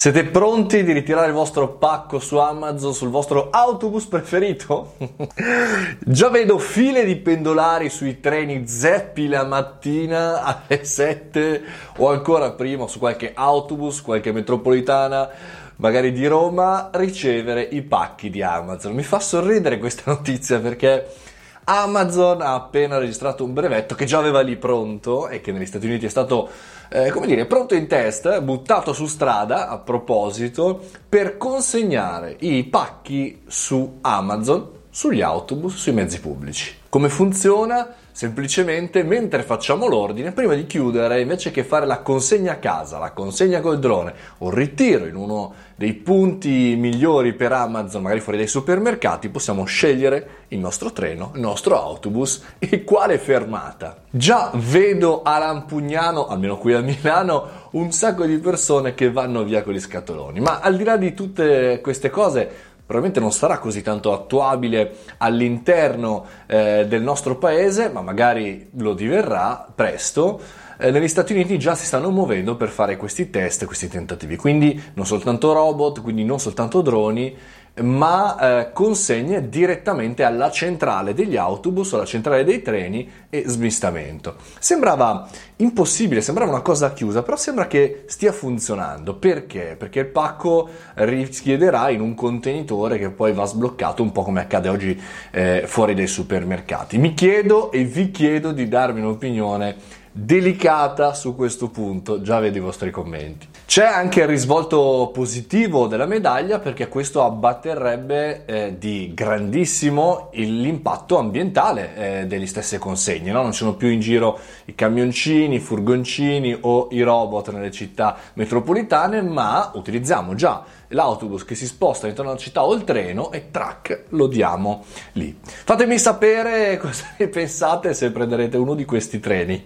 Siete pronti di ritirare il vostro pacco su Amazon sul vostro autobus preferito? Già vedo file di pendolari sui treni zeppi la mattina alle 7 o ancora prima su qualche autobus, qualche metropolitana, magari di Roma, ricevere i pacchi di Amazon. Mi fa sorridere questa notizia perché Amazon ha appena registrato un brevetto che già aveva lì pronto e che negli Stati Uniti è stato eh, come dire, pronto in test, buttato su strada a proposito, per consegnare i pacchi su Amazon, sugli autobus, sui mezzi pubblici. Come funziona? Semplicemente mentre facciamo l'ordine, prima di chiudere, invece che fare la consegna a casa, la consegna col drone o il ritiro in uno dei punti migliori per Amazon, magari fuori dai supermercati, possiamo scegliere il nostro treno, il nostro autobus e quale fermata. Già vedo a Lampugnano, almeno qui a Milano, un sacco di persone che vanno via con gli scatoloni. Ma al di là di tutte queste cose, probabilmente non sarà così tanto attuabile all'interno eh, del nostro paese, ma magari lo diverrà presto. Eh, negli Stati Uniti già si stanno muovendo per fare questi test, questi tentativi, quindi non soltanto robot, quindi non soltanto droni, ma eh, consegne direttamente alla centrale degli autobus, alla centrale dei treni e smistamento. Sembrava impossibile, sembrava una cosa chiusa, però sembra che stia funzionando. Perché? Perché il pacco richiederà in un contenitore che poi va sbloccato, un po' come accade oggi eh, fuori dai supermercati. Mi chiedo e vi chiedo di darmi un'opinione delicata su questo punto, già vedo i vostri commenti. C'è anche il risvolto positivo della medaglia perché questo abbatterebbe eh, di grandissimo l'impatto ambientale eh, delle stesse consegne, no? non ci sono più in giro i camioncini, i furgoncini o i robot nelle città metropolitane, ma utilizziamo già l'autobus che si sposta intorno alla città o il treno e track lo diamo lì. Fatemi sapere cosa ne pensate se prenderete uno di questi treni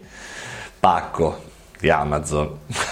pacco di Amazon.